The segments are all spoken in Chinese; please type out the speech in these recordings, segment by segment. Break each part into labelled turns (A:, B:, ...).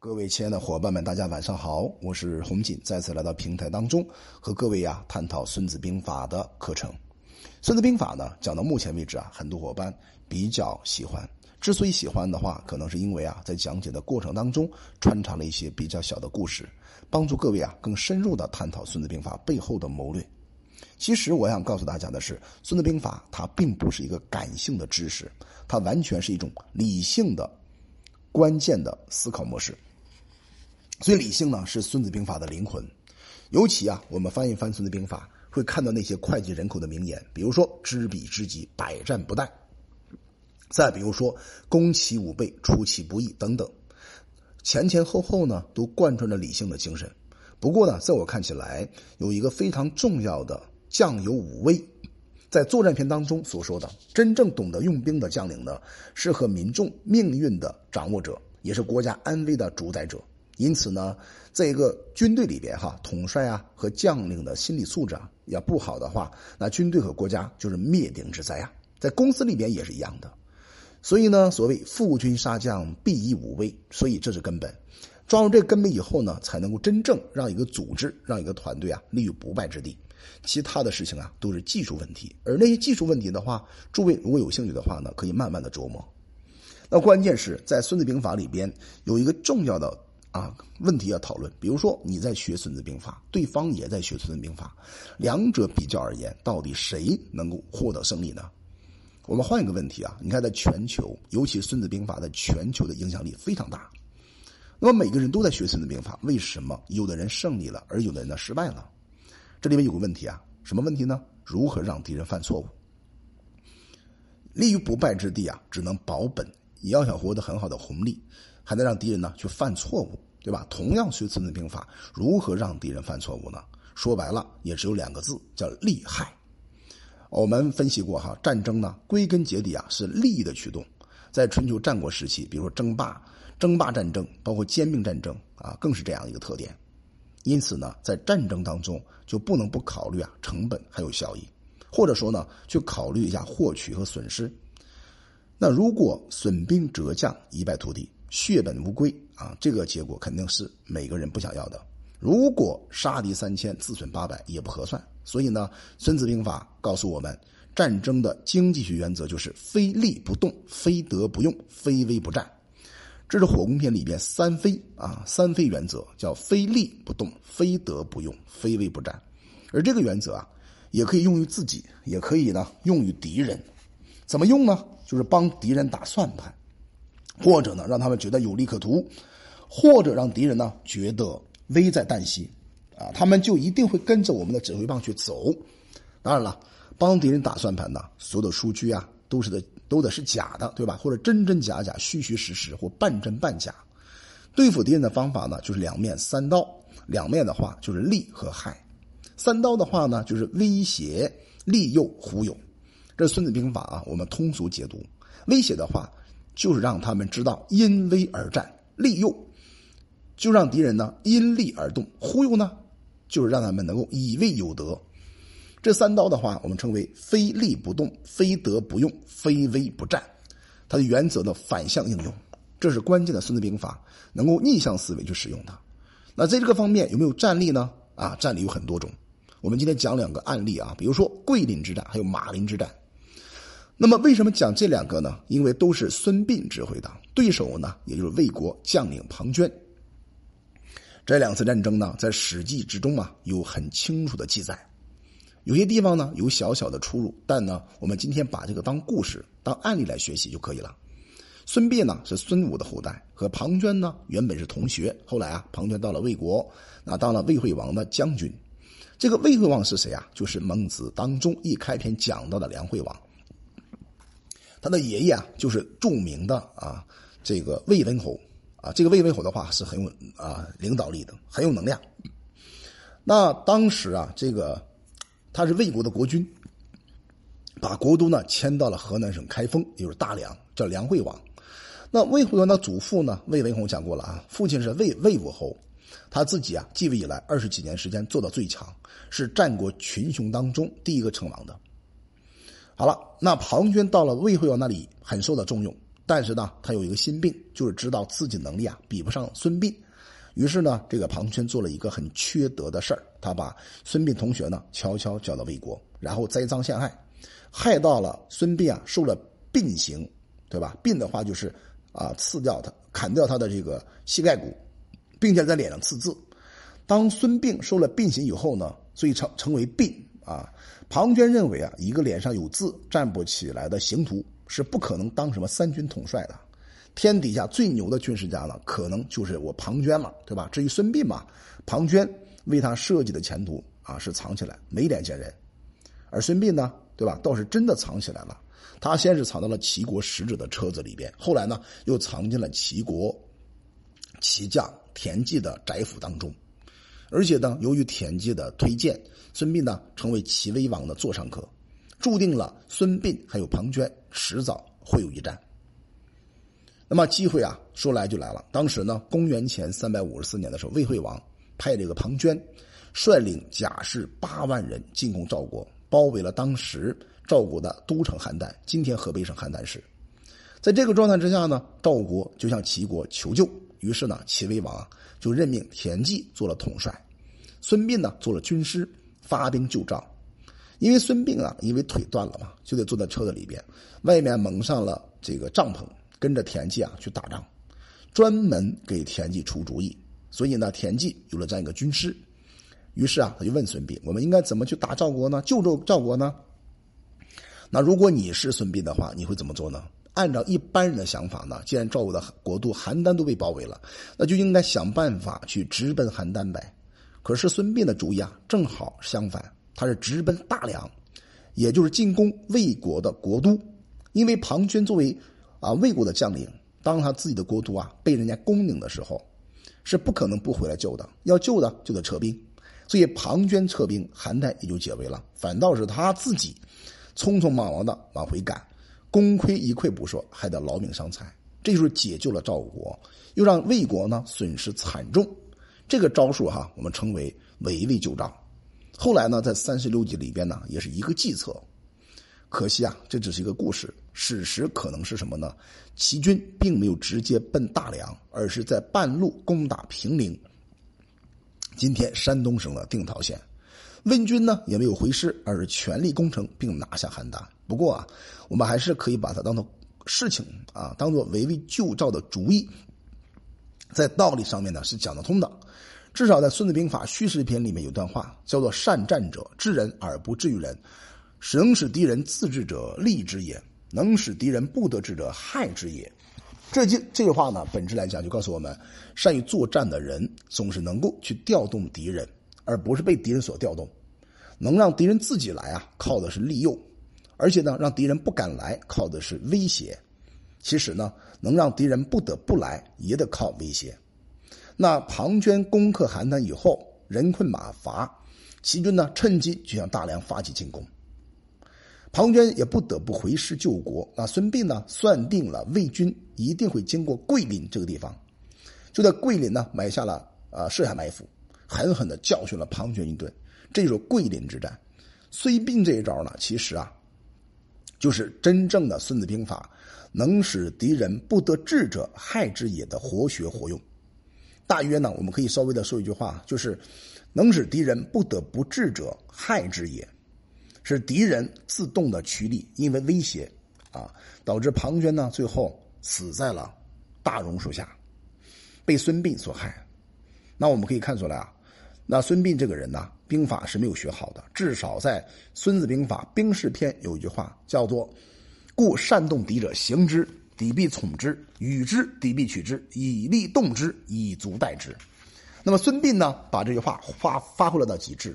A: 各位亲爱的伙伴们，大家晚上好，我是洪锦，再次来到平台当中，和各位呀探讨《孙子兵法》的课程。《孙子兵法》呢，讲到目前为止啊，很多伙伴比较喜欢。之所以喜欢的话，可能是因为啊，在讲解的过程当中穿插了一些比较小的故事，帮助各位啊更深入的探讨《孙子兵法》背后的谋略。其实我想告诉大家的是，《孙子兵法》它并不是一个感性的知识，它完全是一种理性的、关键的思考模式。所以，理性呢是《孙子兵法》的灵魂。尤其啊，我们翻一翻《孙子兵法》，会看到那些脍炙人口的名言，比如说“知彼知己，百战不殆”。再比如说“攻其无备，出其不意”等等，前前后后呢都贯穿着理性的精神。不过呢，在我看起来，有一个非常重要的“将有五威”。在作战篇当中所说的，真正懂得用兵的将领呢，是和民众命运的掌握者，也是国家安危的主宰者。因此呢，在一个军队里边，哈，统帅啊和将领的心理素质啊要不好的话，那军队和国家就是灭顶之灾啊。在公司里边也是一样的。所以呢，所谓负军杀将，必以武威，所以这是根本。抓住这根本以后呢，才能够真正让一个组织、让一个团队啊立于不败之地。其他的事情啊都是技术问题，而那些技术问题的话，诸位如果有兴趣的话呢，可以慢慢的琢磨。那关键是在《孙子兵法》里边有一个重要的。啊，问题要讨论。比如说，你在学《孙子兵法》，对方也在学《孙子兵法》，两者比较而言，到底谁能够获得胜利呢？我们换一个问题啊，你看，在全球，尤其《孙子兵法》在全球的影响力非常大。那么每个人都在学《孙子兵法》，为什么有的人胜利了，而有的人呢失败了？这里面有个问题啊，什么问题呢？如何让敌人犯错误？立于不败之地啊，只能保本。你要想获得很好的红利，还能让敌人呢去犯错误。对吧？同样学《孙子兵法》，如何让敌人犯错误呢？说白了，也只有两个字，叫利害。我们分析过哈，战争呢，归根结底啊是利益的驱动。在春秋战国时期，比如说争霸、争霸战争，包括兼并战争啊，更是这样一个特点。因此呢，在战争当中就不能不考虑啊成本还有效益，或者说呢，去考虑一下获取和损失。那如果损兵折将，一败涂地。血本无归啊，这个结果肯定是每个人不想要的。如果杀敌三千，自损八百，也不合算。所以呢，《孙子兵法》告诉我们，战争的经济学原则就是非利不动，非德不用，非威不战。这是火攻篇里边三非啊，三非原则叫非利不动，非德不用，非威不战。而这个原则啊，也可以用于自己，也可以呢用于敌人。怎么用呢？就是帮敌人打算盘。或者呢，让他们觉得有利可图，或者让敌人呢觉得危在旦夕，啊，他们就一定会跟着我们的指挥棒去走。当然了，帮敌人打算盘呢，所有的数据啊都是的，都得是假的，对吧？或者真真假假、虚虚实实或半真半假。对付敌人的方法呢，就是两面三刀。两面的话就是利和害，三刀的话呢就是威胁、利诱、忽悠。这是《孙子兵法》啊，我们通俗解读。威胁的话。就是让他们知道因危而战，利诱，就让敌人呢因利而动；忽悠呢，就是让他们能够以为有德。这三刀的话，我们称为非利不动，非德不用，非威不战。它的原则的反向应用，这是关键的《孙子兵法》能够逆向思维去使用它。那在这个方面有没有战例呢？啊，战例有很多种。我们今天讲两个案例啊，比如说桂林之战，还有马林之战。那么为什么讲这两个呢？因为都是孙膑指挥的，对手呢也就是魏国将领庞涓。这两次战争呢，在《史记》之中啊有很清楚的记载，有些地方呢有小小的出入，但呢我们今天把这个当故事、当案例来学习就可以了。孙膑呢是孙武的后代，和庞涓呢原本是同学，后来啊庞涓到了魏国，那当了魏惠王的将军。这个魏惠王是谁啊？就是孟子当中一开篇讲到的梁惠王。他的爷爷啊，就是著名的啊，这个魏文侯啊。这个魏文侯的话是很有啊领导力的，很有能量。那当时啊，这个他是魏国的国君，把国都呢迁到了河南省开封，也就是大梁，叫梁惠王。那魏惠王的祖父呢，魏文侯讲过了啊，父亲是魏魏武侯，他自己啊继位以来二十几年时间做到最强，是战国群雄当中第一个称王的。好了，那庞涓到了魏惠王那里，很受到重用，但是呢，他有一个心病，就是知道自己能力啊比不上孙膑。于是呢，这个庞涓做了一个很缺德的事儿，他把孙膑同学呢悄悄叫到魏国，然后栽赃陷害，害到了孙膑啊，受了膑刑，对吧？膑的话就是啊，刺掉他，砍掉他的这个膝盖骨，并且在脸上刺字。当孙膑受了膑刑以后呢，所以成成为膑啊。庞涓认为啊，一个脸上有字、站不起来的刑徒是不可能当什么三军统帅的。天底下最牛的军事家呢，可能就是我庞涓了，对吧？至于孙膑嘛，庞涓为他设计的前途啊是藏起来，没脸见人；而孙膑呢，对吧？倒是真的藏起来了。他先是藏到了齐国使者的车子里边，后来呢，又藏进了齐国齐将田忌的宅府当中。而且呢，由于田忌的推荐，孙膑呢成为齐威王的座上客，注定了孙膑还有庞涓迟早会有一战。那么机会啊，说来就来了。当时呢，公元前三百五十四年的时候，魏惠王派这个庞涓率领甲士八万人进攻赵国，包围了当时赵国的都城邯郸，今天河北省邯郸市。在这个状态之下呢，赵国就向齐国求救。于是呢，齐威王啊就任命田忌做了统帅，孙膑呢做了军师，发兵救赵。因为孙膑啊，因为腿断了嘛，就得坐在车子里边，外面蒙上了这个帐篷。跟着田忌啊去打仗，专门给田忌出主意。所以呢，田忌有了这样一个军师。于是啊，他就问孙膑：“我们应该怎么去打赵国呢？救助赵国呢？”那如果你是孙膑的话，你会怎么做呢？按照一般人的想法呢，既然赵国的国都邯郸都被包围了，那就应该想办法去直奔邯郸呗。可是孙膑的主意啊，正好相反，他是直奔大梁，也就是进攻魏国的国都，因为庞涓作为。啊，魏国的将领，当他自己的国都啊被人家攻领的时候，是不可能不回来救的。要救的就得撤兵，所以庞涓撤兵，邯郸也就解围了。反倒是他自己匆匆忙忙的往回赶，功亏一篑不说，还得劳命伤财。这就是解救了赵国，又让魏国呢损失惨重。这个招数哈，我们称为围魏救赵。后来呢，在三十六计里边呢，也是一个计策。可惜啊，这只是一个故事。史实可能是什么呢？齐军并没有直接奔大梁，而是在半路攻打平陵（今天山东省的定陶县）。魏军呢也没有回师，而是全力攻城并拿下邯郸。不过啊，我们还是可以把它当做事情啊，当做围魏救赵的主意，在道理上面呢是讲得通的。至少在《孙子兵法·虚实篇》里面有段话，叫做“善战者治人而不治于人”。能使敌人自治者利之也，能使敌人不得志者害之也。这句这句话呢，本质来讲就告诉我们，善于作战的人总是能够去调动敌人，而不是被敌人所调动。能让敌人自己来啊，靠的是利诱；而且呢，让敌人不敢来，靠的是威胁。其实呢，能让敌人不得不来，也得靠威胁。那庞涓攻克邯郸以后，人困马乏，齐军呢趁机就向大梁发起进攻。庞涓也不得不回师救国。那孙膑呢？算定了魏军一定会经过桂林这个地方，就在桂林呢埋下了啊设下埋伏，狠狠的教训了庞涓一顿。这就是桂林之战。孙膑这一招呢，其实啊，就是真正的《孙子兵法》能使敌人不得志者害之也的活学活用。大约呢，我们可以稍微的说一句话，就是能使敌人不得不智者害之也。是敌人自动的趋利，因为威胁，啊，导致庞涓呢最后死在了大榕树下，被孙膑所害。那我们可以看出来啊，那孙膑这个人呢，兵法是没有学好的。至少在《孙子兵法·兵事篇》有一句话叫做：“故善动敌者，行之，敌必从之；与之，敌必取之，以利动之，以足待之。”那么孙膑呢，把这句话发发挥了到极致，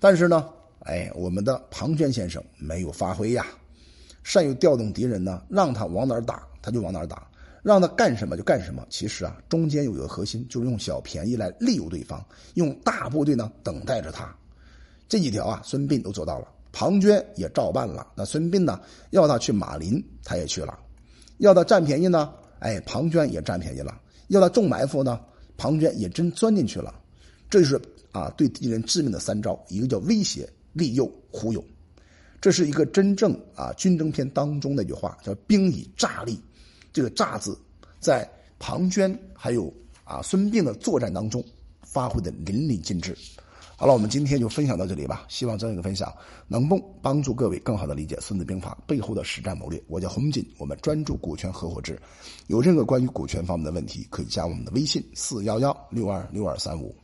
A: 但是呢。哎，我们的庞涓先生没有发挥呀，善于调动敌人呢，让他往哪儿打他就往哪儿打，让他干什么就干什么。其实啊，中间有一个核心，就是用小便宜来利诱对方，用大部队呢等待着他。这几条啊，孙膑都做到了，庞涓也照办了。那孙膑呢，要他去马林，他也去了；要他占便宜呢，哎，庞涓也占便宜了；要他中埋伏呢，庞涓也真钻进去了。这就是啊，对敌人致命的三招，一个叫威胁。利诱忽悠，这是一个真正啊军争片当中的一句话，叫“兵以诈立”。这个“诈”字在庞涓还有啊孙膑的作战当中发挥的淋漓尽致。好了，我们今天就分享到这里吧。希望这样一个分享能帮帮助各位更好的理解《孙子兵法》背后的实战谋略。我叫洪锦，我们专注股权合伙制。有任何关于股权方面的问题，可以加我们的微信：四幺幺六二六二三五。